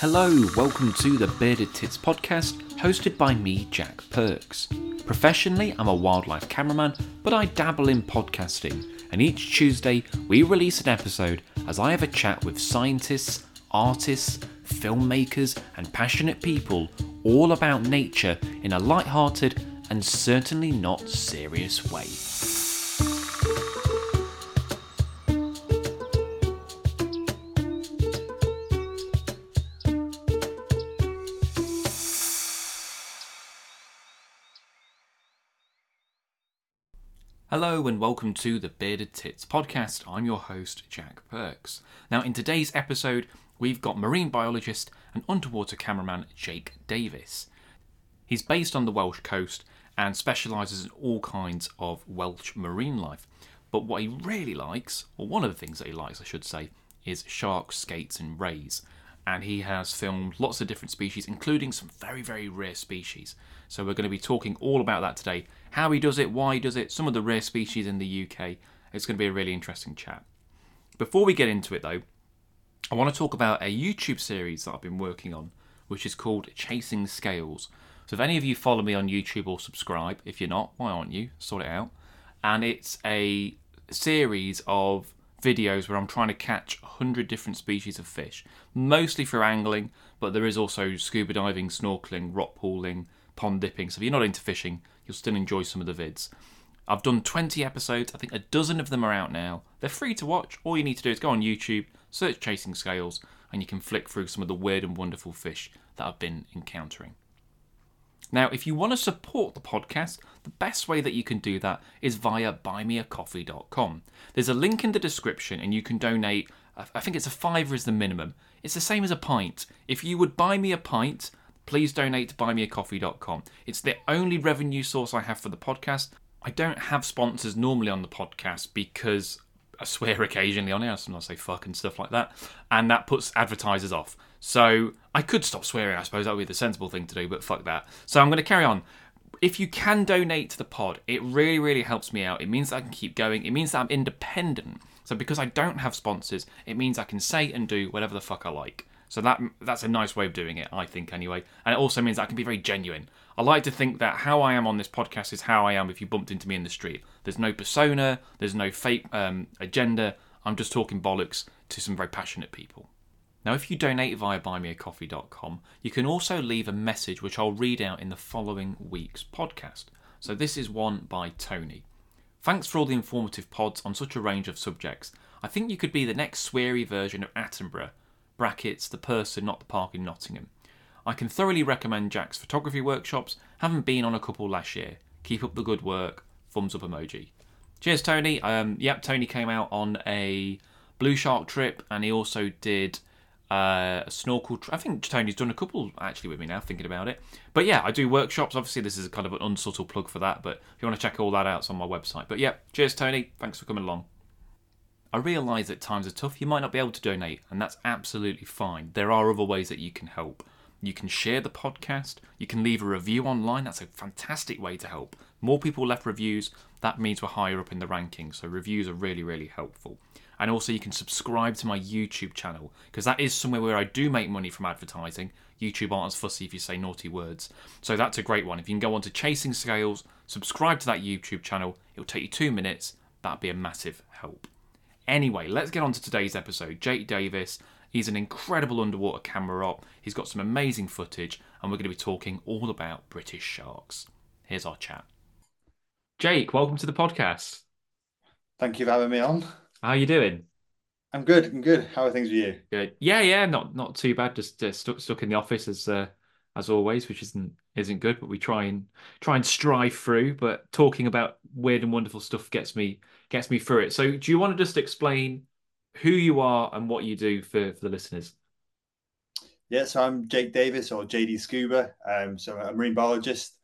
Hello, welcome to the Bearded Tits podcast, hosted by me, Jack Perks. Professionally, I'm a wildlife cameraman, but I dabble in podcasting, and each Tuesday we release an episode as I have a chat with scientists, artists, filmmakers, and passionate people all about nature in a light-hearted and certainly not serious way. Hello and welcome to the Bearded Tits podcast. I'm your host, Jack Perks. Now, in today's episode, we've got marine biologist and underwater cameraman Jake Davies. He's based on the Welsh coast and specialises in all kinds of Welsh marine life. But what he really likes, or one of the things that he likes, I should say, is sharks, skates, and rays. And he has filmed lots of different species, including some very, very rare species. So we're going to be talking all about that today how he does it, why he does it, some of the rare species in the UK. It's going to be a really interesting chat. Before we get into it, though, I want to talk about a YouTube series that I've been working on, which is called Chasing Scales. So if any of you follow me on YouTube or subscribe, if you're not, why aren't you? Sort it out. And it's a series of videos where I'm trying to catch 100 different species of fish, mostly for angling, but there is also scuba diving, snorkeling, rock pooling, pond dipping. So if you're not into fishing, you'll still enjoy some of the vids. I've done 20 episodes, I think a dozen of them are out now. They're free to watch. All you need to do is go on YouTube, search Chasing Scales, and you can flick through some of the weird and wonderful fish that I've been encountering. Now, if you want to support the podcast, the best way that you can do that is via buymeacoffee.com. There's a link in the description, and you can donate. I think it's a fiver is the minimum. It's the same as a pint. If you would buy me a pint, please donate to buymeacoffee.com. It's the only revenue source I have for the podcast. I don't have sponsors normally on the podcast because I swear occasionally on it. I sometimes say fuck and stuff like that, and that puts advertisers off. So I could stop swearing, I suppose that would be the sensible thing to do, but fuck that. So I'm going to carry on. If you can donate to the pod, it really, really helps me out. It means that I can keep going. It means that I'm independent. So because I don't have sponsors, it means I can say and do whatever the fuck I like. So that that's a nice way of doing it, I think, anyway. And it also means that I can be very genuine. I like to think that how I am on this podcast is how I am if you bumped into me in the street. There's no persona, there's no fake um, agenda. I'm just talking bollocks to some very passionate people. Now, if you donate via buymeacoffee.com, you can also leave a message which I'll read out in the following week's podcast. So, this is one by Tony. Thanks for all the informative pods on such a range of subjects. I think you could be the next sweary version of Attenborough brackets the person, not the park in Nottingham. I can thoroughly recommend Jack's photography workshops. Haven't been on a couple last year. Keep up the good work. Thumbs up emoji. Cheers, Tony. Um, yep, Tony came out on a blue shark trip, and he also did uh, a snorkel. I think Tony's done a couple actually with me now, thinking about it. But yeah, I do workshops. Obviously, this is kind of an unsubtle plug for that. But if you want to check all that out, it's on my website. But yeah, cheers, Tony. Thanks for coming along. I realise that times are tough, you might not be able to donate, and that's absolutely fine. There are other ways that you can help. You can share the podcast, you can leave a review online, that's a fantastic way to help. More people left reviews, that means we're higher up in the rankings, so reviews are really, really helpful. And also, you can subscribe to my YouTube channel, because that is somewhere where I do make money from advertising. YouTube aren't as fussy if you say naughty words. So that's a great one. If you can go on to Chasing Scales, subscribe to that YouTube channel, it'll take you two minutes, that'd be a massive help. Anyway, let's get on to today's episode. Jake Davies, he's an incredible underwater camera op. He's got some amazing footage, and we're going to be talking all about British sharks. Here's our chat. Jake, welcome to the podcast. Thank you for having me on. How are you doing? I'm good. I'm good. How are things with you? Good. Yeah, yeah, not not too bad. Just uh, stuck stuck in the office as uh, as always, which isn't isn't good, but we try and try and strive through. But talking about weird and wonderful stuff gets me gets me through it. So, do you want to just explain who you are and what you do for, for the listeners? Yeah, so I'm Jake Davies or JD Scuba. Um, so I'm a marine biologist,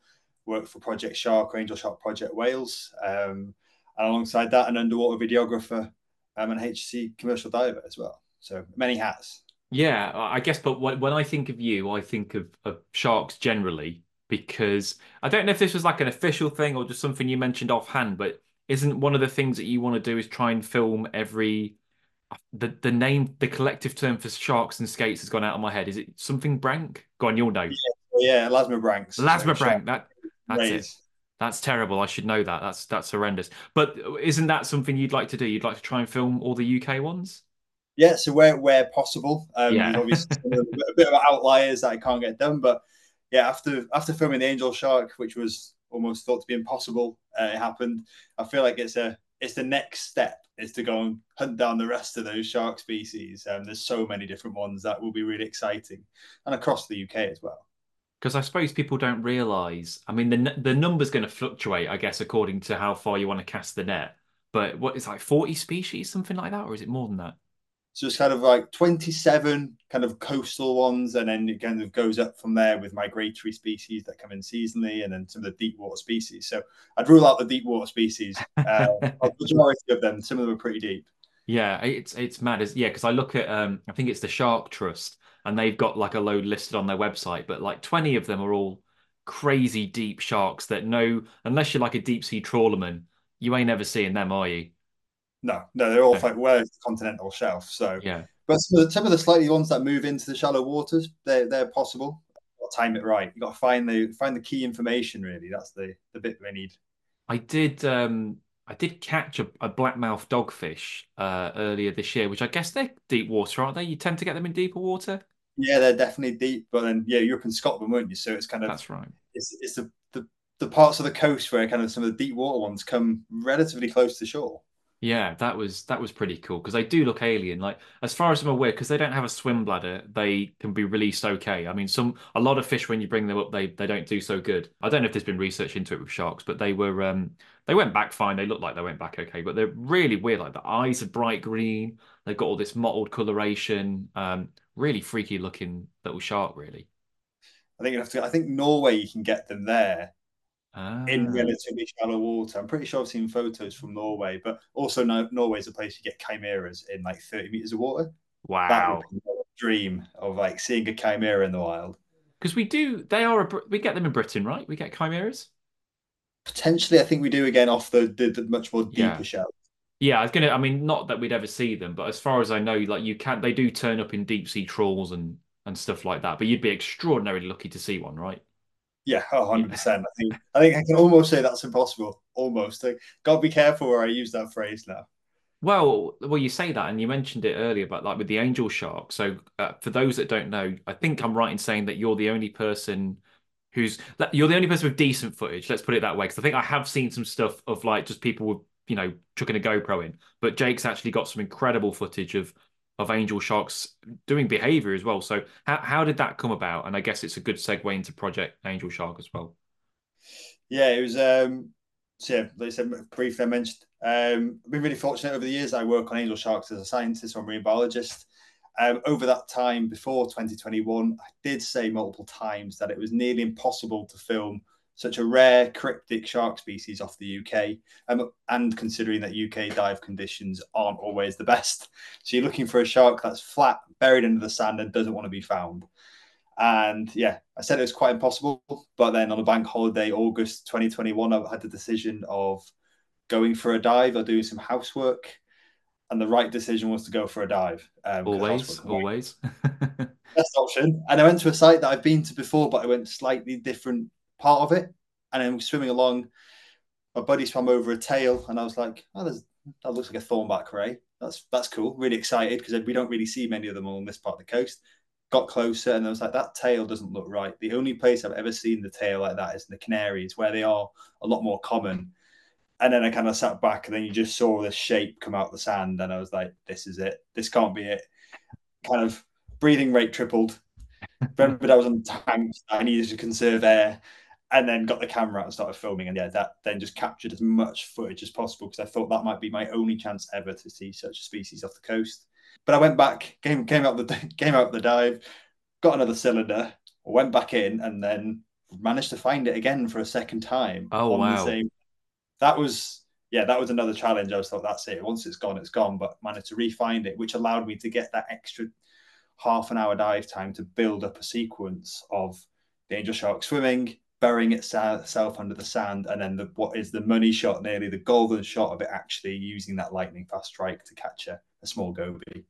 work for Project SIARC or Angel Shark Project Wales. Um, and alongside that, an underwater videographer um, and HSE commercial diver as well. So many hats. Yeah, I guess, but when I think of you, I think of, of sharks generally because I don't know if this was like an official thing or just something you mentioned offhand, but isn't one of the things that you want to do is try and film every the the name, the collective term for sharks and skates has gone out of my head. Is it something brank? Go on, you'll know. Yeah, yeah Elasmobranchs. Elasmobranch. That that's it. That's terrible. I should know that. That's that's horrendous. But isn't that something you'd like to do? You'd like to try and film all the UK ones? Yeah, so where where possible. Um, yeah. obviously a bit of outliers that I can't get done, but yeah, after after filming the Angel Shark, which was almost thought to be impossible, uh, it happened. I feel like it's a it's the next step is to go and hunt down the rest of those shark species. Um, there's so many different ones that will be really exciting, and across the UK as well because I suppose people don't realise. I mean, the the number's going to fluctuate, I guess, according to how far you want to cast the net. But what is like forty species, something like that, or is it more than that? So it's kind of like twenty-seven kind of coastal ones, and then it kind of goes up from there with migratory species that come in seasonally, and then some of the deep water species. So I'd rule out the deep water species. Uh, the majority of them, some of them are pretty deep. Yeah, it's it's mad. It's, yeah, because I look at um, I think it's the Shark Trust and they've got like a load listed on their website, but like 20 of them are all crazy deep sharks that no, unless you're like a deep sea trawlerman, you ain't ever seeing them, are you? No, no, they're all like where's the continental shelf. So yeah, but some of the slightly ones that move into the shallow waters, they're they're possible. time it right. You got to find the find the key information. Really, that's the the bit we need. I did um I did catch a, a blackmouth dogfish uh, earlier this year, which I guess they're deep water, aren't they? You tend to get them in deeper water. Yeah, they're definitely deep, but then yeah, you're up in Scotland, weren't you? So it's kind of that's right. It's it's the, the the parts of the coast where kind of some of the deep water ones come relatively close to shore. Yeah, that was that was pretty cool because they do look alien. Like as far as I'm aware, because they don't have a swim bladder, they can be released okay. I mean, some a lot of fish when you bring them up, they they don't do so good. I don't know if there's been research into it with sharks, but they were um they went back fine. They looked like they went back okay, but they're really weird. Like the eyes are bright green. They've got all this mottled coloration. Um, really freaky looking little shark. Really. I think you have to. I think Norway you can get them there ah. in relatively shallow water. I'm pretty sure I've seen photos from Norway, but also no, Norway is a place you get chimeras in like 30 meters of water. Wow. dream of like seeing a chimera in the wild. Because we do, they are, a, we get them in Britain, right? We get chimeras. Potentially, I think we do again off the, the, the much more deeper yeah. shells. Yeah, I was gonna. I mean, not that we'd ever see them, but as far as I know, like you can't. they do turn up in deep sea trawls and and stuff like that. But you'd be extraordinarily lucky to see one, right? Yeah, hundred percent. I think I think I can almost say that's impossible. Almost. Like, got to be careful where I use that phrase now. Well, well, you say that, and you mentioned it earlier, but like with the angel shark. So, uh, for those that don't know, I think I'm right in saying that you're the only person who's you're the only person with decent footage. Let's put it that way, because I think I have seen some stuff of like just people with you know chucking a GoPro in, but Jake's actually got some incredible footage of of angel sharks doing behavior as well. So, how how did that come about? And I guess it's a good segue into Project Angel Shark as well. Yeah, it was. um so yeah, like I said briefly, I mentioned um, I've been really fortunate over the years. I work on angel sharks as a scientist or marine biologist. Um, over that time before 2021, I did say multiple times that it was nearly impossible to film such a rare cryptic shark species off the UK, um, and considering that UK dive conditions aren't always the best. So you're looking for a shark that's flat, buried under the sand, and doesn't want to be found. And yeah, I said it was quite impossible. But then on a bank holiday, August 2021, I had the decision of going for a dive or doing some housework. And the right decision was to go for a dive. Um, always, always. Best option. And I went to a site that I've been to before, but I went slightly different part of it. And then swimming along, my buddy swam over a tail, and I was like, "Oh, that looks like a thornback ray. That's that's cool. Really excited because we don't really see many of them on this part of the coast." Got closer, and I was like, "That tail doesn't look right." The only place I've ever seen the tail like that is in the Canaries, where they are a lot more common. And then I kind of sat back, and then you just saw this shape come out of the sand, and I was like, "This is it. This can't be it." Kind of breathing rate tripled. Remember, I was on tanks. I needed to conserve air and then got the camera out and started filming. And yeah, that then just captured as much footage as possible because I thought that might be my only chance ever to see such a species off the coast. But I went back, came came out the came out the dive, got another cylinder, went back in, and then managed to find it again for a second time. Oh wow! Same... That was yeah, that was another challenge. I was thought that's it. Once it's gone, it's gone. But managed to re-find it, which allowed me to get that extra half an hour dive time to build up a sequence of the angel shark swimming, burying itself under the sand, and then the, what is the money shot, nearly the golden shot of it actually using that lightning fast strike to catch a, a small goby.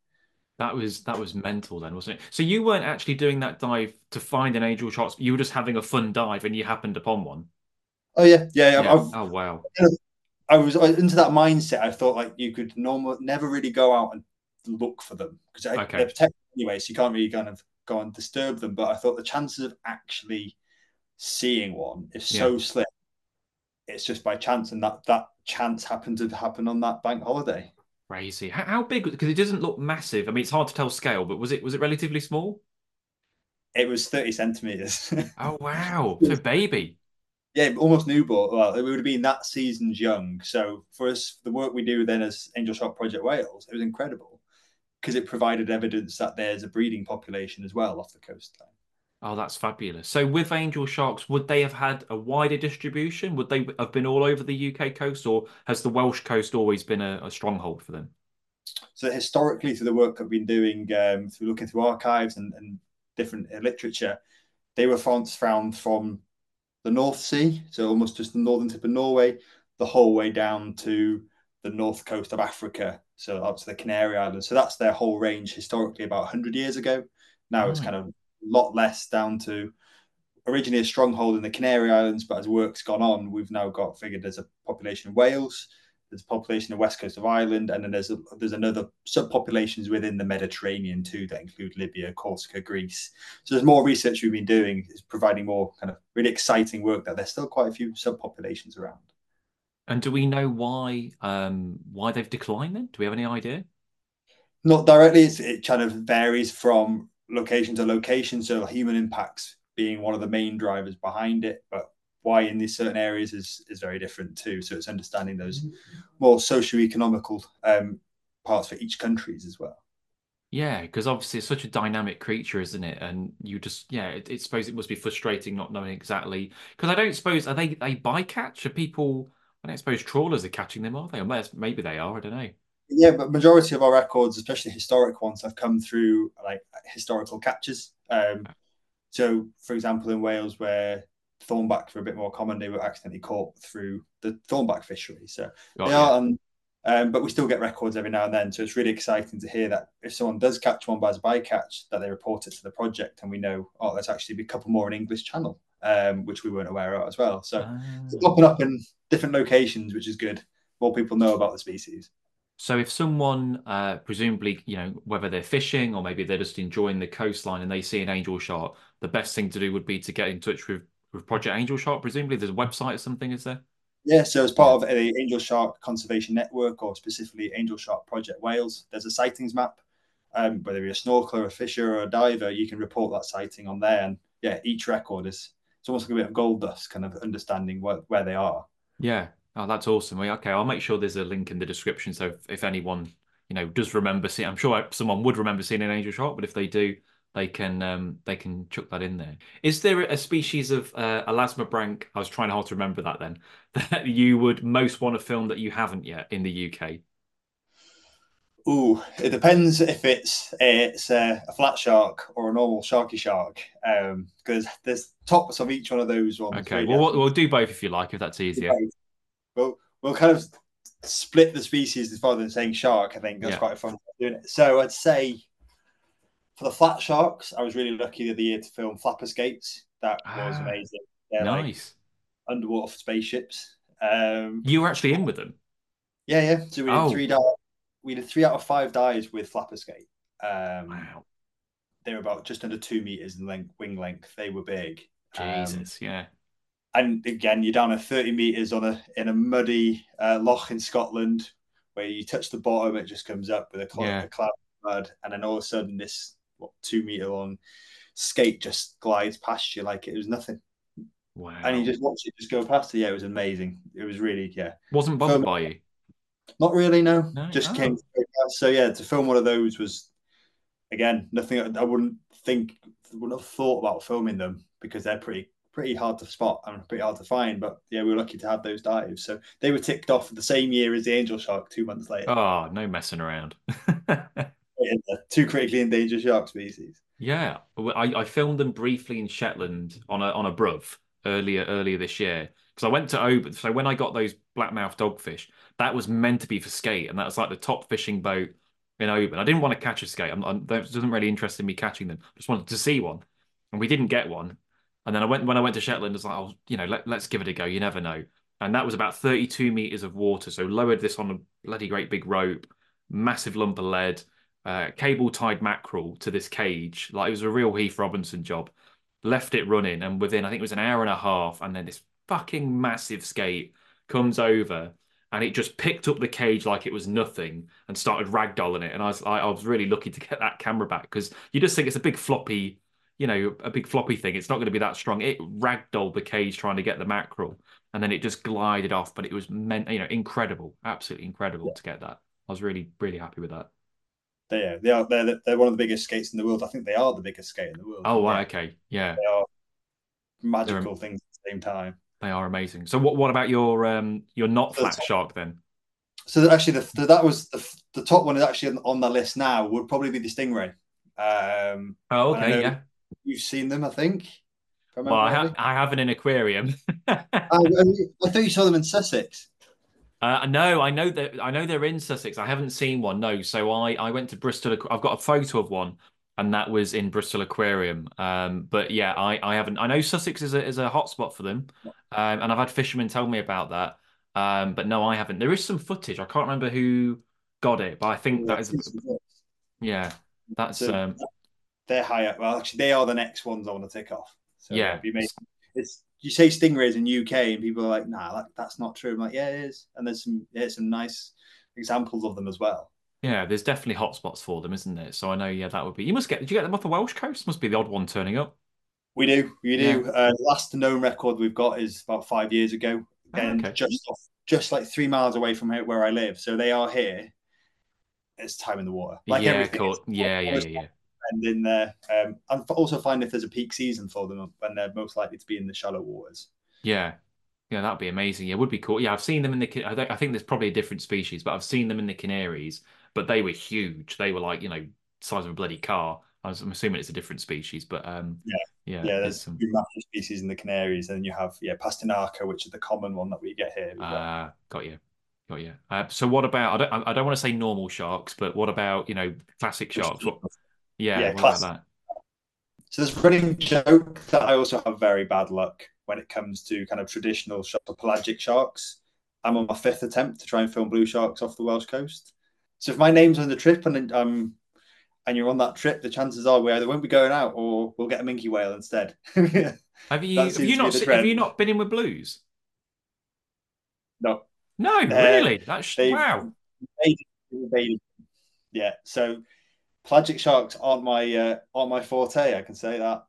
That was that was mental then, wasn't it? So you weren't actually doing that dive to find an angel shark. You were just having a fun dive, and you happened upon one. Oh yeah, yeah. yeah. oh wow. I was into that mindset. I thought like you could normal never really go out and look for them because okay. they're protected anyway, so you can't really kind of go and disturb them. But I thought the chances of actually seeing one is so yeah. slim. It's just by chance, and that that chance happened to happen on that bank holiday. Crazy. How, how big? Because it doesn't look massive. I mean, it's hard to tell scale, but was it was it relatively small? It was thirty centimeters. oh wow! So baby. Yeah, almost newborn. Well, it would have been that season's young. So for us, the work we do then as Angel Shark Project Wales, it was incredible because it provided evidence that there's a breeding population as well off the coastline. Oh, that's fabulous. So with angel sharks, would they have had a wider distribution? Would they have been all over the UK coast, or has the Welsh coast always been a, a stronghold for them? So historically, through the work I've been doing, um, through looking through archives and, and different uh, literature, they were found found from the North Sea, so almost just the northern tip of Norway, the whole way down to the north coast of Africa, so up to the Canary Islands. So that's their whole range historically about 100 years ago. Now oh. it's kind of lot less down to originally a stronghold in the Canary Islands, but as work's gone on, we've now got figured there's a population of Wales, there's a population of the west coast of Ireland, and then there's a, there's another subpopulations within the Mediterranean too that include Libya, Corsica, Greece. So there's more research we've been doing is providing more kind of really exciting work that there's still quite a few subpopulations around. And do we know why um, why they've declined? Then do we have any idea? Not directly. It's, it kind of varies from location to location. So human impacts being one of the main drivers behind it, but why in these certain areas is is very different too. So it's understanding those more socio-economical um, parts for each countries as well. Yeah, because obviously it's such a dynamic creature, isn't it? And you just yeah, it, it suppose it must be frustrating not knowing exactly. Because I don't suppose are they they bycatch? Are people? I don't suppose trawlers are catching them, are they? Unless maybe they are. I don't know yeah, but majority of our records, especially historic ones, have come through like historical captures. Um, so, for example, in Wales, where thornbacks were a bit more common, they were accidentally caught through the thornback fishery. So oh, they yeah. are, um, um, but we still get records every now and then. So it's really exciting to hear that if someone does catch one by a bycatch, that they report it to the project, and we know, oh, there's actually a couple more in English Channel, um, which we weren't aware of as well. So it's ah. popping up in different locations, which is good. More people know about the species. So if someone, uh, presumably, you know, whether they're fishing or maybe they're just enjoying the coastline and they see an angel shark, the best thing to do would be to get in touch with, with Project Angel Shark. Presumably, there's a website or something, is there? Yeah, so as part of the Angel Shark Conservation Network, or specifically Angel Shark Project Wales, there's a sightings map. Um, whether you're a snorkeler, a fisher, or a diver, you can report that sighting on there. And yeah, each record is it's almost like a bit of gold dust, kind of understanding where, where they are. Yeah, Oh, that's awesome. Okay, I'll make sure there's a link in the description. So if, if anyone, you know, does remember seeing, I'm sure someone would remember seeing an angel shark, but if they do, they can um, they can chuck that in there. Is there a species of uh, elasmobranch? I was trying hard to remember that then. That you would most want to film that you haven't yet in the UK. Ooh, it depends if it's it's a, a flat shark or a normal sharky shark, because um, there's tops of each one of those ones. Okay, well, we'll, we'll do both if you like, if that's easier we'll we'll kind of split the species rather than saying shark. I think that's yeah. quite fun doing it. So I'd say for the flat sharks, I was really lucky the other year to film flapper skates. That was ah, amazing. They're nice like underwater spaceships. Um, you were actually in with them. Yeah, yeah. So we did oh. three dives. We did three out of five dives with flapper skate. Um, wow. They were about just under two meters in length, wing length. They were big. Jesus, um, yeah and again, you're down at 30 meters on a in a muddy uh, loch in Scotland, where you touch the bottom, it just comes up with a cloud, yeah. a cloud of mud, and then all of a sudden, this what two meter long skate just glides past you like it was nothing. Wow! And you just watch it just go past. Yeah, it was amazing. It was really yeah. Wasn't bothered by you. Not really, no. no? Just oh. came. So yeah, to film one of those was again nothing. I wouldn't think, wouldn't have thought about filming them because they're pretty pretty hard to spot and pretty hard to find. But yeah, we were lucky to have those dives. So they were ticked off the same year as the angel shark two months later. Oh, no messing around. two critically endangered shark species. Yeah, I, I filmed them briefly in Shetland on a on a BRUV. earlier earlier this year because I went to Oban. So when I got those blackmouth dogfish, that was meant to be for skate, and that was like the top fishing boat in Oban. I didn't want to catch a skate. I'm, I'm that doesn't really interest in me catching them. I just wanted to see one, and we didn't get one. And then I went when I went to Shetland. I was like, oh, you know, let, let's give it a go. You never know. And that was about 32 meters of water. So lowered this on a bloody great big rope, massive lump of lead, uh, cable tied mackerel to this cage. Like it was a real Heath Robinson job. Left it running, and within I think it was an hour and a half, and then this fucking massive skate comes over and it just picked up the cage like it was nothing and started ragdolling it. And I was I, I was really lucky to get that camera back because you just think it's a big floppy, you know, a big floppy thing. It's not going to be that strong. It ragdolled the cage trying to get the mackerel, and then it just glided off. But it was meant, you know, incredible, absolutely incredible yeah. to get that. I was really really happy with that. They, they are they're, they're one of the biggest skates in the world. I think they are the biggest skate in the world. Oh wow, okay, yeah. They are magical things at the same time. They are amazing. So what what about your um your not flat shark then? So actually, the, the, that was the the top one is actually on the list now. Would probably be the stingray. Um, oh, okay, yeah. You've seen them, I think. I well, I, ha- I have in an aquarium. I, I, thought you saw them in Sussex. Uh, no, I know that I know they're in Sussex. I haven't seen one. No, so I I went to Bristol. I've got a photo of one and that was in Bristol Aquarium. Um, but yeah, I, I haven't. I know Sussex is a is a hotspot for them, um, and I've had fishermen tell me about that. Um, but no, I haven't. There is some footage. I can't remember who got it, but I think that is. Yeah, that's. Um, they're higher. Well, actually, they are the next ones I want to tick off. So yeah, it's you say stingrays in UK, and people are like, "Nah, that, that's not true." I'm like, "Yeah, it is," and there's some yeah, some nice examples of them as well. Yeah, there's definitely hotspots for them, isn't there? So I know, yeah, that would be. You must get. Did you get them off the Welsh coast? Must be the odd one turning up. We do, we do. Yeah. Uh, last known record we've got is about five years ago, and oh, okay. just off, just like three miles away from here, where I live. So they are here. It's time in the water. Like yeah, cool. yeah, yeah, yeah, yeah. And in there, um, and also find if there's a peak season for them when they're most likely to be in the shallow waters. Yeah, yeah, that'd be amazing. Yeah, would be cool. Yeah, I've seen them in the. I think there's probably a different species, but I've seen them in the Canaries but they were huge. They were like you know size of a bloody car. I I'm assuming it's a different species, but um, yeah, yeah, yeah. There's some massive species in the Canaries, and you have yeah Pastinaca, which is the common one that we get here. Ah, uh, got you, got you. Uh, so what about? I don't, I don't want to say normal sharks, but what about you know classic sharks? What, yeah, yeah, about that? So there's a running joke that I also have very bad luck when it comes to kind of traditional pelagic sharks. I'm on my fifth attempt to try and film blue sharks off the Welsh coast. So if my name's on the trip and um and you're on that trip, the chances are we either won't be going out or we'll get a minke whale instead. have you have you not have you not been in with blues? No. No, uh, really? That's wow. Yeah. So pelagic sharks aren't my uh, aren't my forte. I can say that.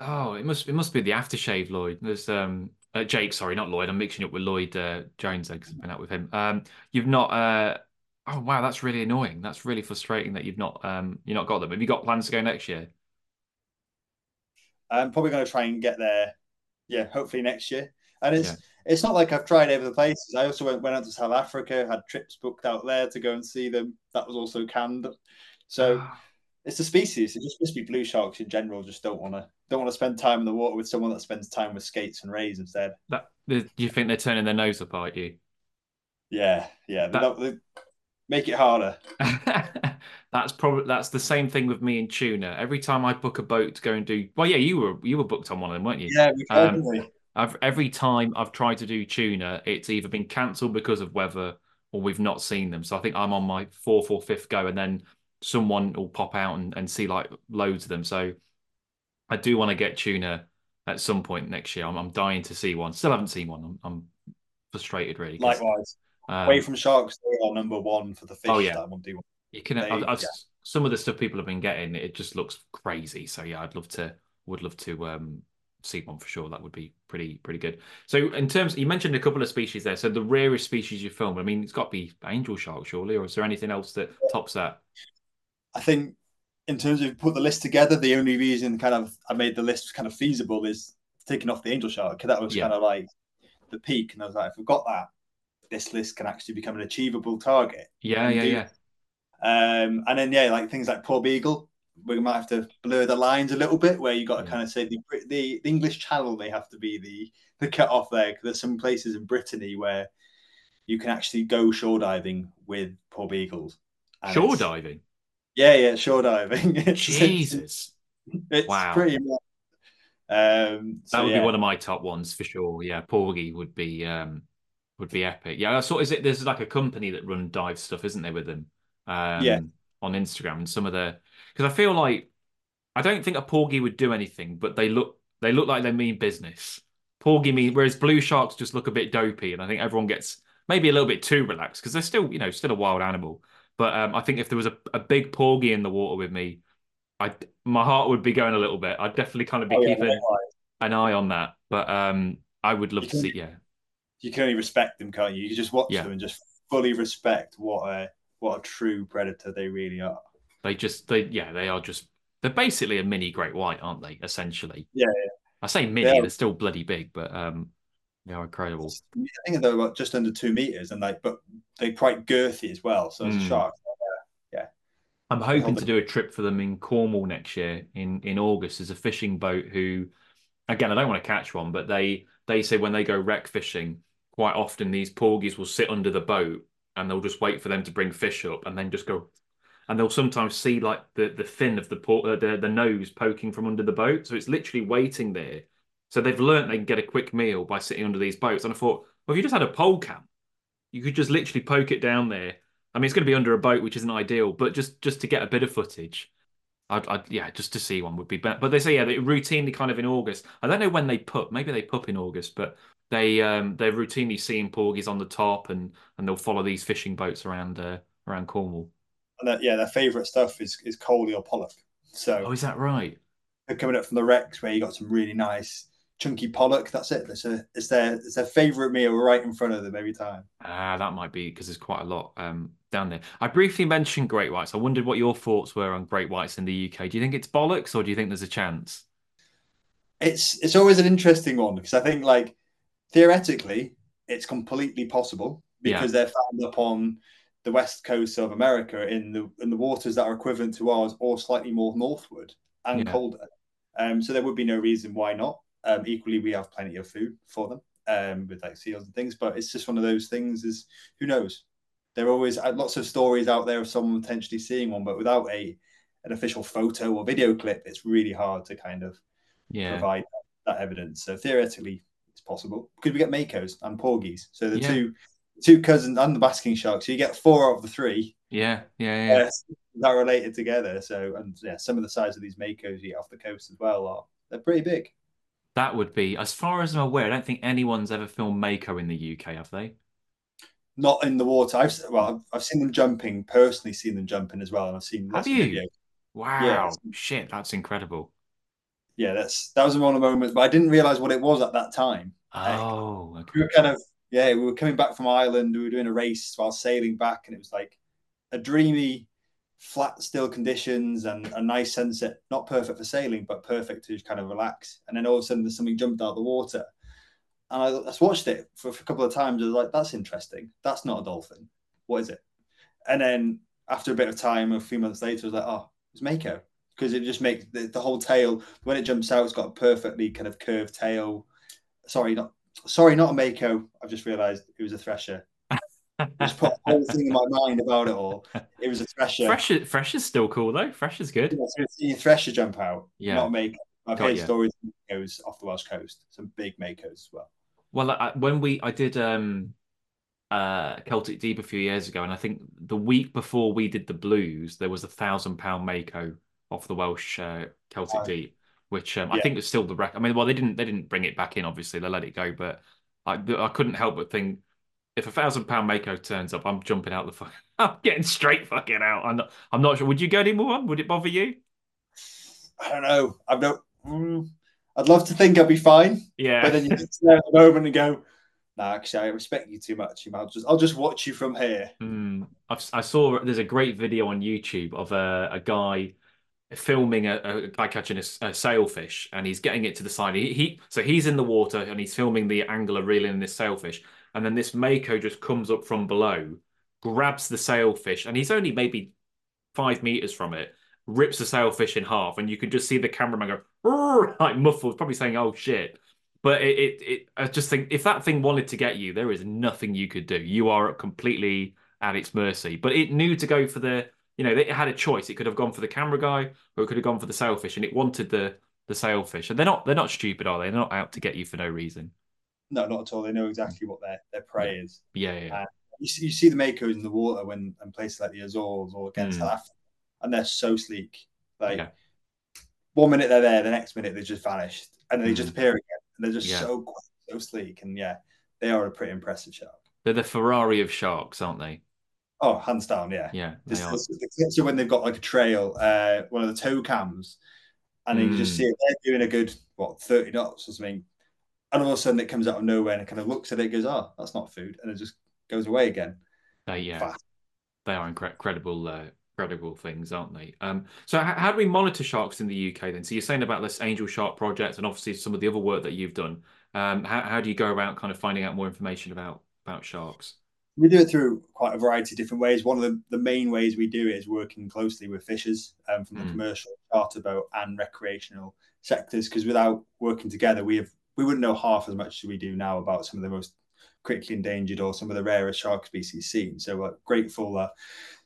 Oh, it must it must be the aftershave, Lloyd. There's um uh, Jake. Sorry, not Lloyd. I'm mixing up with Lloyd uh, Jones. I've been out with him. Um, you've not uh Oh wow, that's really annoying. That's really frustrating that you've not um you not got them. Have you got plans to go next year? I'm probably going to try and get there. Yeah, hopefully next year. And it's yeah. it's not like I've tried over the places. I also went, went out to South Africa, had trips booked out there to go and see them. That was also canned. So it's a species. It just must be blue sharks in general. Just don't want to don't want to spend time in the water with someone that spends time with skates and rays instead. That do you think they're turning their nose up at you? Yeah, yeah. That, not, Make it harder. that's probably that's the same thing with me and tuna. Every time I book a boat to go and do, well, yeah, you were you were booked on one of them, weren't you? Yeah, um, I've every time I've tried to do tuna, it's either been cancelled because of weather or we've not seen them. So I think I'm on my fourth or fifth go, and then someone will pop out and, and see like loads of them. So I do want to get tuna at some point next year. I'm, I'm dying to see one. Still haven't seen one. I'm, I'm frustrated really. Likewise. Um, Away from sharks, they are number one for the fish. Oh yeah, that do. You can. They, I've, I've, yeah. Some of the stuff people have been getting, it just looks crazy. So yeah, I'd love to. Would love to um, see one for sure. That would be pretty pretty good. So in terms, you mentioned a couple of species there. So the rarest species you film, I mean, it's got to be angel shark, surely, or is there anything else that tops that? I think in terms of put the list together, the only reason kind of I made the list kind of feasible is taking off the angel shark. That was yeah. kind of like the peak, and I was like, if we've got that, this list can actually become an achievable target. Yeah, yeah, do. yeah. Um, and then yeah, like things like Porbeagle, we might have to blur the lines a little bit, where you got to Yeah. kind of say the, the the English Channel may have to be the the cut off there because there's some places in Brittany where you can actually go shore diving with porbeagles. Shore diving. Yeah, yeah, shore diving. It's, Jesus. it's Wow. pretty. Much, um, That would yeah. be one of my top ones for sure. Yeah, Porgy would be um would be epic. Yeah, I saw is it there's like a company that run dive stuff, isn't there, with them? Um Yeah. on Instagram and some of the because I feel like I don't think a Porgy would do anything, but they look they look like they mean business. Porgy mean whereas blue sharks just look a bit dopey, and I think everyone gets maybe a little bit too relaxed because they're still, you know, still a wild animal. But um, I think if there was a, a big Porgy in the water with me, I my heart would be going a little bit. I'd definitely kind of be Oh, yeah, keeping an eye on that. But um, I would love You to can- see. Yeah, you can only respect them, can't you? You just watch Yeah. them and just fully respect what a what a true predator they really are. they just they yeah they are just they're basically a mini great white, aren't they? Essentially. Yeah, I say mini, They they're still bloody big, but um, are incredible. I think they're about just under two meters, and like, but they're quite girthy as well. So as a Mm. shark, I'm hoping to do a trip for them in Cornwall next year in in August. There's a fishing boat who, again, I don't want to catch one, but they they say when they go wreck fishing, quite often these porgies will sit under the boat and they'll just wait for them to bring fish up and then just go. And they'll sometimes see like the the fin of the por- uh, the the nose poking from under the boat, so it's literally waiting there. So they've learnt they can get a quick meal by sitting under these boats. And I thought, well, if you just had a pole cam, you could just literally poke it down there. I mean, it's going to be under a boat, which isn't ideal, but just just to get a bit of footage, I'd, I'd yeah, just to see one would be better. But they say yeah, they routinely kind of in August. I don't know when they pup. Maybe they pup in August, but they um they're routinely seeing porgies on the top, and and they'll follow these fishing boats around uh, around Cornwall. and that, yeah, their favorite stuff is is coley or pollock. So Oh, is that right? they're coming up from the wrecks where you got some really nice chunky pollock. That's it. It's a it's their it's their favorite meal right in front of them every time. Ah, that might be because there's quite a lot um down there. I briefly mentioned great whites. I wondered what your thoughts were on great whites in the UK. Do you think it's bollocks, or do you think there's a chance? It's it's always an interesting one because I think like theoretically it's completely possible because they're found up on the west coast of America in the in the waters that are equivalent to ours or slightly more northward and Yeah. colder. Um, so there would be no reason why not. Um, equally, we have plenty of food for them um, with like seals and things, but it's just one of those things. Is who knows? There are always uh, lots of stories out there of someone potentially seeing one, but without a an official photo or video clip, it's really hard to kind of Yeah, provide that, that evidence. So theoretically, it's possible. Could we get makos and porgies? So the Yeah. two two cousins and the basking shark. So you get four out of the three yeah, yeah, yeah. uh, that are related together. So and yeah, some of the size of these makos you get off the coast as well are they're pretty big. That would be, as far as I'm aware, I don't think anyone's ever filmed Mako in the UK, have they? Not in the water. I've well, I've, I've seen them jumping. Personally, seen them jumping as well, and I've seen Have you? Wow, shit, that's incredible. Yeah, that's that was one of the moments, but I didn't realize what it was at that time. Oh, we okay. were kind of yeah, we were coming back from Ireland. We were doing a race while sailing back, and it was like a dreamy, flat, still conditions and a nice sunset. Not perfect for sailing, but perfect to just kind of relax. And then all of a sudden, there's something jumped out of the water, and I, just watched it for, for a couple of times. I was like, "That's interesting. That's not a dolphin. What is it?" And then after a bit of time, a few months later, I was like, "Oh, it's Mako." Because it just makes the, the whole tail when it jumps out, it's got a perfectly kind of curved tail. Sorry, not sorry, not a Mako. I've just realised it was a thresher. Just put a whole thing in my mind about it all. It was a thresher. Fresh, is- fresh is still cool though. Fresh is good. Yeah, so it's thresher jump out, Yeah. not a Mako. I've Got heard stories of Makos off the Welsh coast, some big Makos as well. Well, I, when we, I did um, uh, Celtic Deep a few years ago, and I think the week before we did the Blues, there was a thousand pound Mako off the Welsh uh, Celtic Wow. Deep, which um, I think is still the record. I mean, well, they didn't, they didn't bring it back in. Obviously, they let it go, but I, I couldn't help but think. If a thousand pound Mako turns up, I'm jumping out the fuck. I'm getting straight fucking out. I'm not. I'm not sure. Would you go anymore? Would it bother you? I don't know. I've no. Mm, I'd love to think I'd be fine, Yeah. but then you sit there at the moment and go, "Nah, actually, I respect you too much. You know, I'll just, I'll just watch you from here." Mm, I've, I saw there's a great video on YouTube of a, a guy filming a, a guy catching a sailfish and he's getting it to the side. He, he so he's in the water and he's filming the angler reeling in this sailfish, and then this mako just comes up from below, grabs the sailfish, and he's only maybe five meters from it rips the sailfish in half, and you can just see the cameraman go like muffled, probably saying "oh shit." But it, it, it, I just think if that thing wanted to get you, there is nothing you could do. You are completely at its mercy. But it knew to go for the, you know, it had a choice. It could have gone for the camera guy, or it could have gone for the sailfish, and it wanted the the sailfish. And they're not they're not stupid, are they? They're not out to get you for no reason. No, not at all. They know exactly what their their prey is. Yeah, yeah. You, see, you see the makos in the water when in places like the Azores or against mm. South Africa, and they're so sleek. Like one minute they're there, the next minute they just vanished, and they mm. just appear again. And they're just yeah. so so sleek, and yeah, they are a pretty impressive shark. They're the Ferrari of sharks, aren't they? Oh, hands down, yeah. Yeah. This, this, when they've got like a trail, uh, one of the tow cams, and mm. you just see it, they're doing a good what thirty knots or something, and all of a sudden it comes out of nowhere and it kind of looks at it, goes, "Oh, that's not food," and it just goes away again. Uh, yeah, Fast. they are incredible, uh, incredible things, aren't they? Um, so how, how, do we monitor sharks in the UK then? So you're saying about this Angel Shark project and obviously some of the other work that you've done. Um, how, how do you go about kind of finding out more information about about sharks? We do it through quite a variety of different ways. One of the, the main ways we do it is working closely with fishers um, from the mm. commercial, charter boat, and recreational sectors. Because without working together, we have we wouldn't know half as much as we do now about some of the most critically endangered or some of the rarest shark species seen. So we're grateful that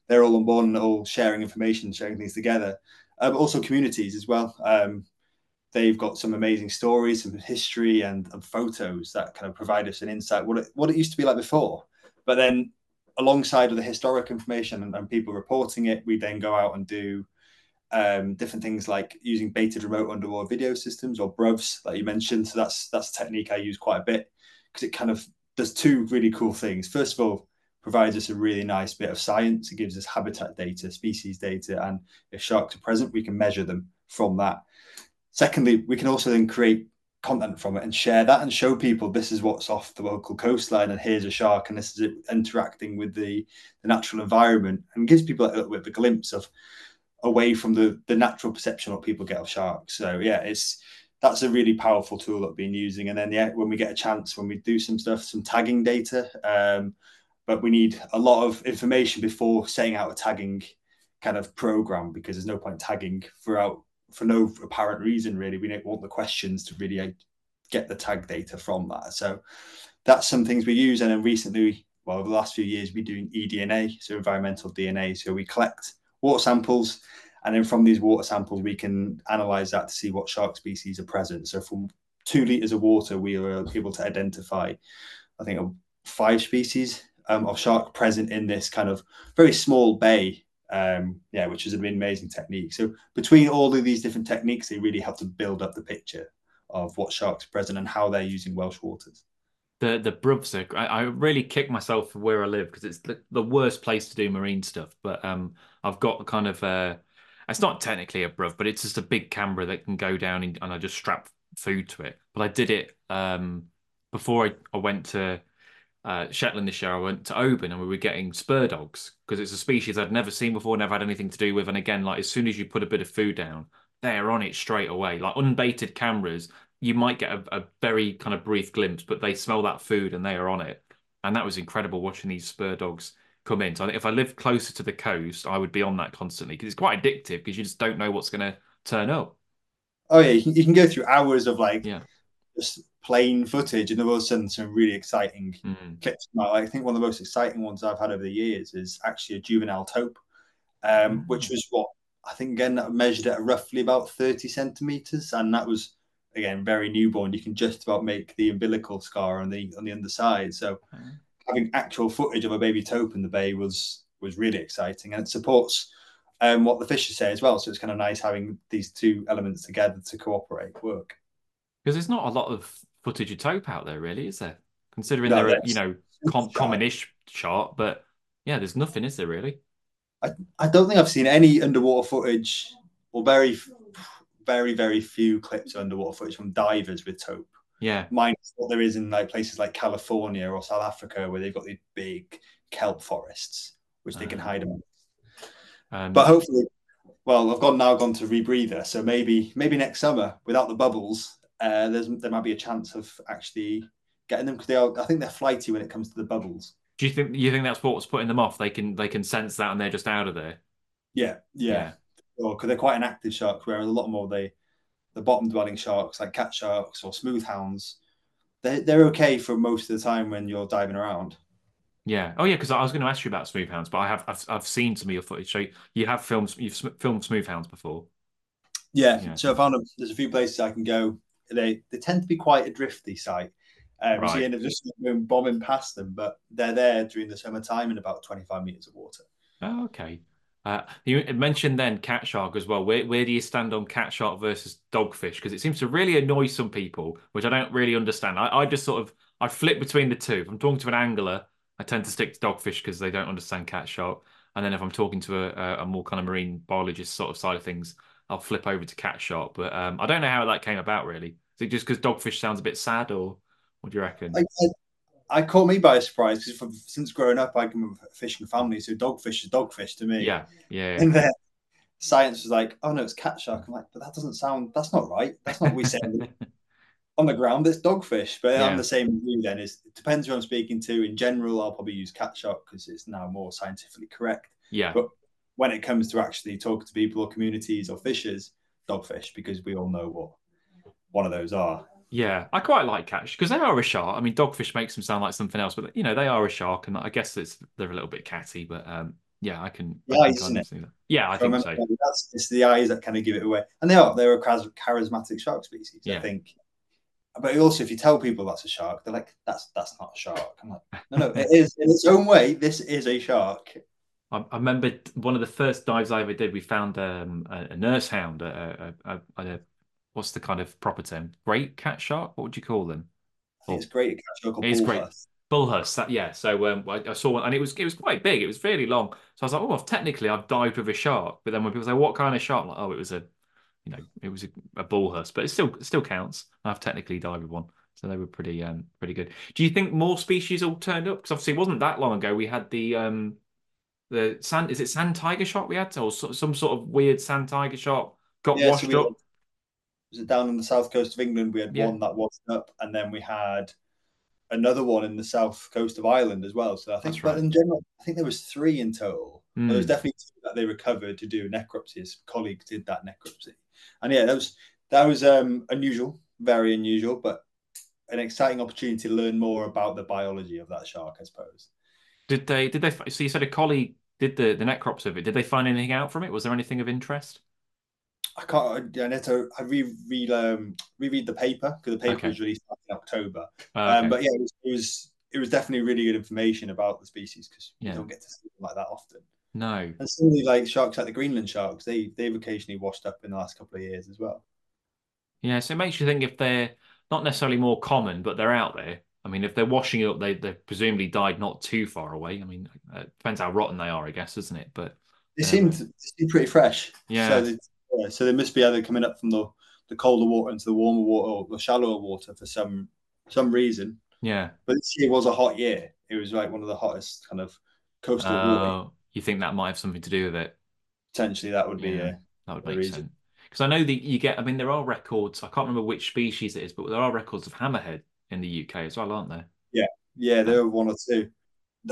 they're all on board and all sharing information, sharing things together. But also communities as well. Um, they've got some amazing stories, some history, and, and, photos that kind of provide us an insight what it, what it used to be like before. But then, alongside with the historic information and, and people reporting it, we then go out and do um, different things like using baited remote underwater video systems or BRUVs that you mentioned. So that's that's a technique I use quite a bit because it kind of does two really cool things. First of all, provides us a really nice bit of science. It gives us habitat data, species data, and if sharks are present, we can measure them from that. Secondly, we can also then create content from it and share that and show people this is what's off the local coastline and here's a shark and this is it interacting with the, the natural environment and gives people a little bit of a glimpse of away from the the natural perception what people get of sharks so yeah it's that's a really powerful tool that we've been using and then yeah when we get a chance when we do some stuff some tagging data um, but we need a lot of information before setting out a tagging kind of program because there's no point tagging throughout for no apparent reason, really. We don't want the questions to really get the tag data from that. So that's some things we use. And then recently, well, over the last few years, we're doing eDNA, so environmental DNA. So we collect water samples, and then from these water samples, we can analyze that to see what shark species are present. So from two liters of water, we were able to identify, I think, five species um, of shark present in this kind of very small bay um, yeah, which is an amazing technique. So between all of these different techniques, they really help to build up the picture of what sharks are present and how they're using Welsh waters. The the BRUVs are. I, I really kick myself for where I live because it's the, the worst place to do marine stuff. But um, I've got kind of a. It's not technically a BRUV, but it's just a big camera that can go down and, and I just strap food to it. But I did it um before I, I went to uh, Shetland this year, I went to Oban and we were getting spur dogs because it's a species I'd never seen before, never had anything to do with. And again, like as soon as you put a bit of food down, they're on it straight away. Like unbaited cameras, you might get a, a very kind of brief glimpse, but they smell that food and they are on it. And that was incredible watching these spur dogs come in. So if I lived closer to the coast, I would be on that constantly because it's quite addictive because you just don't know what's going to turn up. Oh yeah, you can, you can go through hours of like yeah. just plain footage, and there was some some really exciting mm. clips. I think one of the most exciting ones I've had over the years is actually a juvenile tope, um, mm. which was what I think again that measured at roughly about thirty centimeters, and that was again very newborn. You can just about make the umbilical scar on the on the underside. So mm. Having actual footage of a baby tope in the bay was was really exciting, and it supports. Um, what the fishers say as well. So it's kind of nice having these two elements together to cooperate work. Because there's not a lot of footage of tope out there, really, is there? Considering no, they're a, you know com- common-ish shark, but yeah, there's nothing, is there really? I, I don't think I've seen any underwater footage, or very, very, very few clips of underwater footage from divers with tope. Yeah, minus what there is in like places like California or South Africa, where they've got these big kelp forests which they can hide them. Um, but hopefully, well, I've gone now gone to rebreather, so maybe maybe next summer without the bubbles, uh, there's there might be a chance of actually getting them because they are. I think they're flighty when it comes to the bubbles. Do you think you think that's what's putting them off? They can they can sense that and they're just out of there. Yeah, yeah. sure because they're quite an active shark, whereas a lot more the the bottom dwelling sharks like cat sharks or smooth hounds, they they're okay for most of the time when you're diving around. Yeah. Oh, yeah. Because I was going to ask you about smooth hounds, but I have I've, I've seen some of your footage. So you have filmed you've filmed smooth hounds before. Yeah. yeah. So I found there's a few places I can go. They they tend to be quite a drifty site. Um, right. So you end up just bombing past them, but they're there during the summertime in about 25 meters of water. Oh, okay. Uh, you mentioned then cat shark as well. Where where do you stand on cat shark versus dogfish? Because it seems to really annoy some people, which I don't really understand. I, I just sort of I flip between the two. If I'm talking to an angler, I tend to stick to dogfish because they don't understand cat shark. And then if I'm talking to a, a, more kind of marine biologist sort of side of things, I'll flip over to cat shark. But um, I don't know how that came about really. Is it just because dogfish sounds a bit sad, or what do you reckon? I, I, I caught me by surprise because since growing up, I come from a fishing family, so dogfish is dogfish to me. Yeah, yeah. yeah. And then science was like, "Oh no, it's cat shark." I'm like, "But that doesn't sound. That's not right. That's not what we said." on the ground, it's dogfish. But yeah. I'm the same view then. Is it depends who I'm speaking to. In general, I'll probably use cat shark because it's now more scientifically correct. Yeah. But when it comes to actually talking to people or communities or fishers, dogfish, because we all know what one of those are. Yeah, I quite like catch because they are a shark. I mean, dogfish makes them sound like something else, but you know they are a shark, and I guess it's they're a little bit catty. But um, yeah, I can. The eyes, isn't it? Yeah, I, I think so. That's, it's the eyes that kind of give it away, and they are they're a charismatic shark species. Yeah. I think but also if you tell people that's a shark, they're like, "That's that's not a shark." I'm like, "No, no, it is in its own way. This is a shark." I, I remember one of the first dives I ever did. We found um, a, a, nurse hound, a, a, a, what's the kind of proper term? Great cat shark. What would you call them? it's great cat shark. It's great. Bullhuss, that, yeah. So um, I, I, saw one, and it was it was quite big. It was fairly long. So I was like, oh, well, technically, I've dived with a shark. But then when people say, what kind of shark? I'm like, oh, it was a you know, it was a, a bullhuss, but it still it still counts. I've technically dived with one, so they were pretty um pretty good. Do you think more species all turned up? Because obviously, it wasn't that long ago we had the um the sand is it sand tiger shark we had or some sort of weird sand tiger shark got yeah, washed so up. Was it down on the south coast of England? We had yeah. one that washed up, and then we had another one in the south coast of Ireland as well. So I think, but in general, I think there was three in total. Mm. There was hmm. definitely two that they recovered to do necropsies. His colleagues did that necropsy and yeah, that was that was um, unusual, very unusual, but an exciting opportunity to learn more about the biology of that shark, I suppose. Did they? Did they? So you said a colleague did the the necrops of it. Did they find anything out from it? Was there anything of interest? I can't. I need to. I re read um reread the paper because the paper okay. was released in October. Oh, okay. um, but yeah, it was, it was it was definitely really good information about the species because yeah. you don't get to see them like that often. No. And similarly, like sharks like the Greenland sharks, they they've occasionally washed up in the last couple of years as well. Yeah, so it makes you think if they're not necessarily more common, but they're out there. I mean, if they're washing up, they they presumably died not too far away. I mean, it uh, depends how rotten they are, I guess, doesn't it? But they um, seem to pretty fresh. Yeah. So yeah, so they must be either coming up from the the colder water into the warmer water or the shallower water for some some reason. Yeah. But this year was a hot year. It was like one of the hottest kind of coastal uh, water oh, you think that might have something to do with it? Potentially, that would be yeah, a, that would make reason. sense. Because I know that you get. I mean, there are records. I can't remember which species it is, but there are records of hammerhead in the UK as well, aren't there? Yeah, yeah, there were one or two.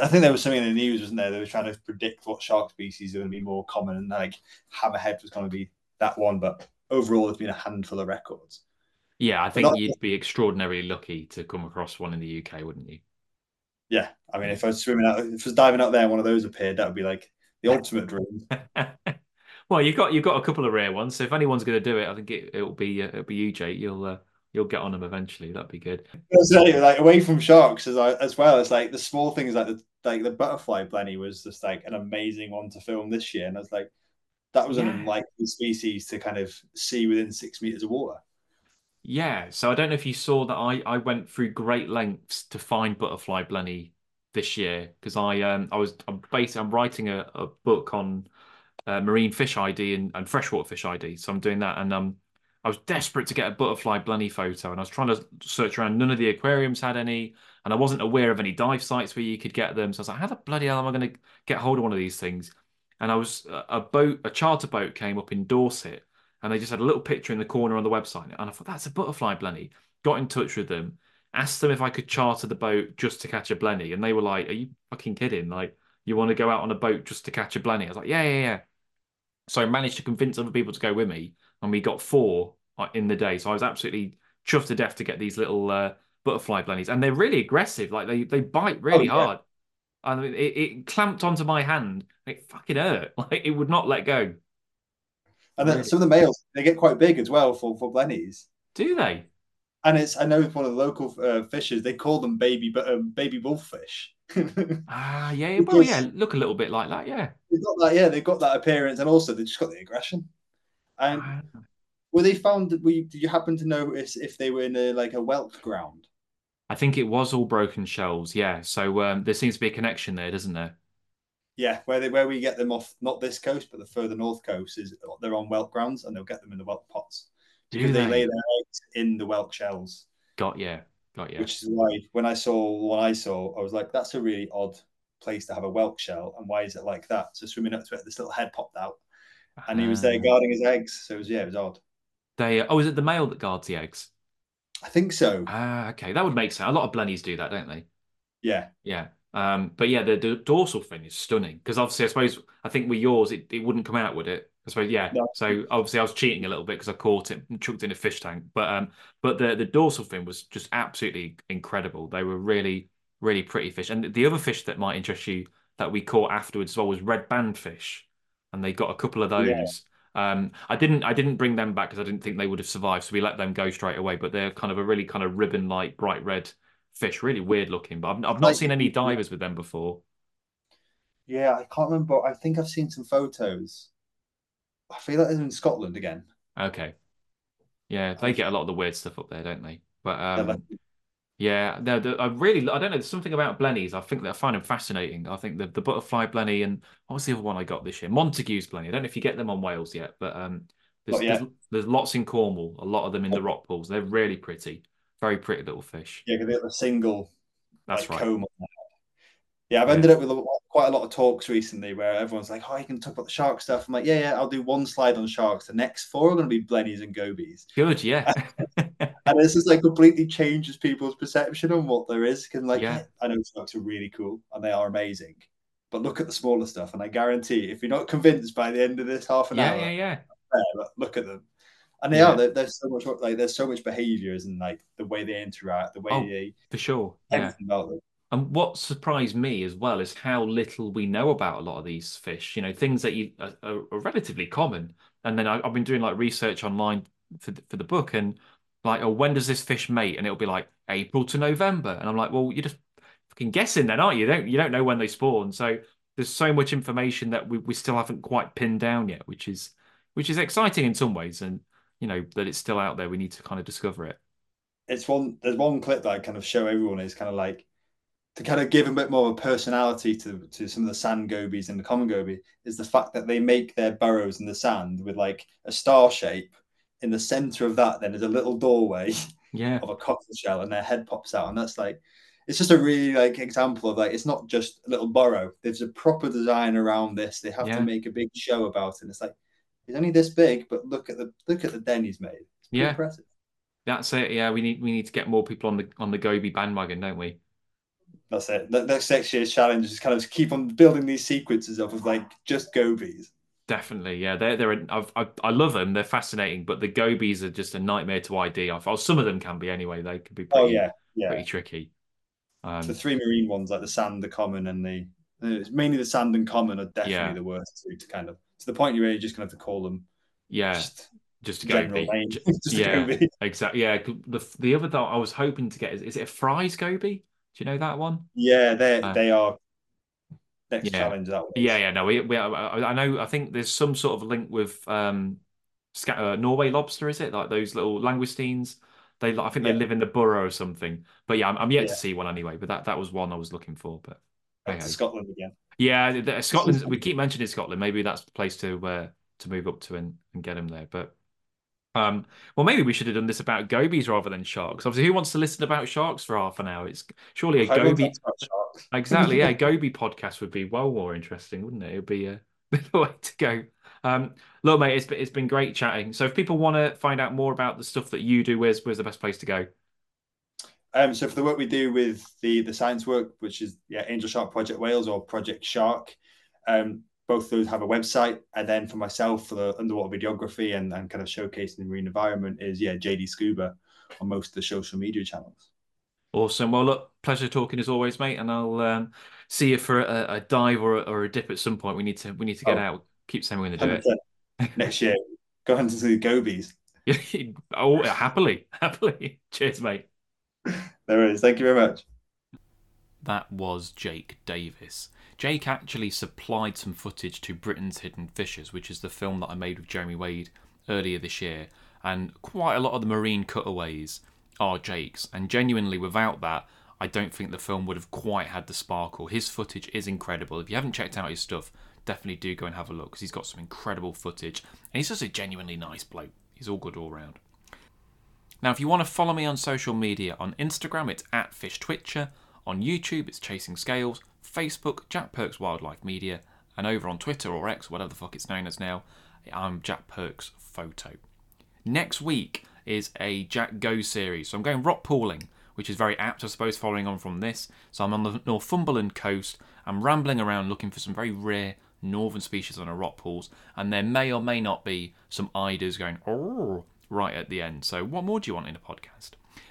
I think there was something in the news, wasn't there? They were trying to predict what shark species are going to be more common, and like hammerhead was going to be that one. But overall, there's been a handful of records. Yeah, I think not... you'd be extraordinarily lucky to come across one in the UK, wouldn't you? Yeah, I mean, if I was swimming out, if I was diving out there, and one of those appeared, that would be like the ultimate dream. well, you've got you've got a couple of rare ones. So if anyone's going to do it, I think it will be uh, it'll be you, Jake. You'll uh, you'll get on them eventually. That'd be good. like away from sharks as as well. It's like the small things like the like the butterfly blenny was just like an amazing one to film this year, and I was like, that was yeah. an unlikely species to kind of see within six meters of water. Yeah, so I don't know if you saw that I, I went through great lengths to find butterfly blenny this year because I um I was I'm basically I'm writing a, a book on uh, marine fish ID and, and freshwater fish ID, so I'm doing that and um I was desperate to get a butterfly blenny photo and I was trying to search around. None of the aquariums had any, and I wasn't aware of any dive sites where you could get them. So I was like, how the bloody hell am I going to get hold of one of these things? And I was a boat, a charter boat came up in Dorset and they just had a little picture in the corner on the website. And I thought, that's a butterfly blenny. Got in touch with them, asked them if I could charter the boat just to catch a blenny. And they were like, Are you fucking kidding? Like, you want to go out on a boat just to catch a blenny? I was like, Yeah, yeah, yeah. So I managed to convince other people to go with me, and we got four uh, in the day. So I was absolutely chuffed to death to get these little uh, butterfly blennies, and they're really aggressive. Like they they bite really Oh, yeah. hard. And it, it clamped onto my hand. It fucking hurt. Like it would not let go. And then some of the males they get quite big as well for for blennies. Do they? And it's I know one of the local uh, fishers they call them baby but um, baby wolffish. Ah, yeah. Well, Because- yeah. Look a little bit like that. Yeah. they got that yeah they've got that appearance and also they've just got the aggression. And Ah. were they found? Were you, did you happen to notice if they were in a like a whelk ground? I think it was all broken shells. Yeah. So um, there seems to be a connection there, doesn't there? Yeah, where they where we get them off not this coast but the further north coast is they're on whelk grounds and they'll get them in the whelk pots Do because they? they? lay their eggs in the whelk shells. Got yeah. Got yeah. Which is why when I saw what I saw, I was like, that's a really odd place to have a whelk shell, and why is it like that? So swimming up to it, this little head popped out, and he was there Ah. guarding his eggs. So it was yeah, it was odd. They. Oh, is it the male that guards the eggs? I think so. Ah, okay. That would make sense. A lot of blennies do that, don't they? Yeah, Yeah. Um, but yeah, the, the dorsal fin is stunning because obviously, I suppose I think with yours, it, it wouldn't come out, would it? I suppose, yeah. No. So obviously, I was cheating a little bit because I caught it and chucked it in a fish tank. But um, but the the dorsal fin was just absolutely incredible. They were really really pretty fish. And the other fish that might interest you that we caught afterwards as well was red band fish, and they got a couple of those. Yeah. Um, I didn't I didn't bring them back because I didn't think they would have survived, so we let them go straight away. But they're kind of a really kind of ribbon like bright red fish, really weird looking. But I've, I've not seen any divers with them before. yeah. I can't remember. I think I've seen some photos. I feel like they're in Scotland again. Okay, yeah, they get a lot of the weird stuff up there, don't they? But um, yeah, no, the, I really I don't know. There's something about blennies. I think that I find them fascinating. I think the the butterfly blenny and what was the other one I got this year? Montague's blenny. I don't know if you get them on Wales yet, but um, there's, yet. there's there's lots in Cornwall. A lot of them in the rock pools. They're really pretty, very pretty little fish. yeah, because they got the single That's like right. comb on their. Yeah, I've Yeah. ended up with a, quite a lot of talks recently where everyone's like, "Oh, you can talk about the shark stuff." I'm like, "Yeah, yeah, I'll do one slide on sharks. The next four are going to be blennies and gobies." Good, yeah. And this is like completely changes people's perception on what there is. Because like, Yeah. yeah, I know sharks are really cool and they are amazing, but look at the smaller stuff, and I guarantee if you're not convinced by the end of this half an yeah, hour, yeah, yeah. but look at them. And they Yeah. are. There's so much like there's so much behaviors and like the way they interact, the way Oh, they For sure. Yeah. about them. And what surprised me as well is how little we know about a lot of these fish. You know, things that you are, are, are relatively common. And then I, I've been doing like research online for the, for the book, and like, oh, when does this fish mate? And it'll be like April to November, and I'm like, well, you're just fucking guessing then, aren't you? You don't you don't know when they spawn. So there's so much information that we, we still haven't quite pinned down yet, which is which is exciting in some ways, and you know that it's still out there. We need to kind of discover it. it's one there's one clip that I kind of show everyone is kind of like to kind of give a bit more of a personality to to some of the sand gobies and the common goby is the fact that they make their burrows in the sand with like a star shape. In the center of that, then is a little doorway Yeah, of a cockle shell, and their head pops out, and that's like it's just a really like example of like it's not just a little burrow. There's a proper design around this. They have Yeah. to make a big show about it. And It's like it's only this big, but look at the look at the den he's made. It's Yeah. impressive. that's it. Yeah, we need we need to get more people on the on the goby bandwagon, don't we? That's it. The next next year's challenge is kind of keep on building these sequences up of like just gobies. Definitely, yeah. They're they're I've, I I love them. They're fascinating, but the gobies are just a nightmare to ID. I well, some of them can be anyway. They can be pretty Oh yeah, yeah. pretty tricky. Um, the three marine ones like the sand, the common, and the it's mainly the sand and common are definitely Yeah. the worst two to kind of to the point you're really just gonna have to call them yeah, just just a name. Just yeah. goby. Exactly. Yeah. The the other that I was hoping to get is is it a Fries goby? Do you know that one? Yeah, they Uh, they are next yeah. challenge that. Yeah, yeah. No, we, we I I know. I think there's some sort of link with um, uh, Norway lobster. Is it like those little langoustines? They I think they Yeah. live in the borough or something. But yeah, I'm, I'm yet to see one anyway. But that that was one I was looking for. But Back hey, to hey. Scotland again. Yeah, Scotland. we keep mentioning Scotland. Maybe that's the place to uh, to move up to and, and get him there. But um, well, maybe we should have done this about gobies rather than sharks. Obviously, who wants to listen about sharks for half an hour? It's surely a Everyone goby. talks about sharks. Exactly, yeah. goby podcast would be well more interesting, wouldn't it? It would be a the way to go. Um, look, mate, it's been, it's been great chatting. So if people want to find out more about the stuff that you do, where's where's the best place to go? Um, so for the work we do with the the science work, which is yeah, Angel Shark Project Wales or Project SIARC, um, both those have a website. And then for myself, for the underwater videography and, and kind of showcasing the marine environment is, yeah, JD Scuba on most of the social media channels. Awesome. Well, look, pleasure talking as always, mate. And I'll um, see you for a, a dive or a, or a, dip at some point. We need to we need to get oh, out. Keep saying we're going to do it next year. Go hunting to the gobies. oh, happily, happily. Cheers, mate. There is. Thank you very much. That was Jake Davies. Jake actually supplied some footage to Britain's Hidden Fishers, which is the film that I made with Jeremy Wade earlier this year, and quite a lot of the marine cutaways are Jake's. And genuinely, without that, I don't think the film would have quite had the sparkle. His footage is incredible. If you haven't checked out his stuff, definitely do go and have a look because he's got some incredible footage and he's just a genuinely nice bloke. He's all good all round. Now, if you want to follow me on social media, on Instagram it's at Fish Twitcher, on YouTube it's Chasing Scales, Facebook Jack Perks Wildlife Media, and over on Twitter or X, whatever the fuck it's known as now, I'm Jack Perks Photo. Next week is a Jack Go series, so I'm going rock pooling, which is very apt, I suppose, following on from this. So I'm on the Northumberland coast. I'm rambling around looking for some very rare northern species on a rock pools, and there may or may not be some eiders going right at the end. So what more do you want in a podcast?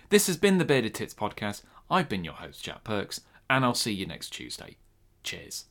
This has been the Bearded Tits podcast. I've been your host, Jack Perks, and I'll see you next Tuesday. Cheers.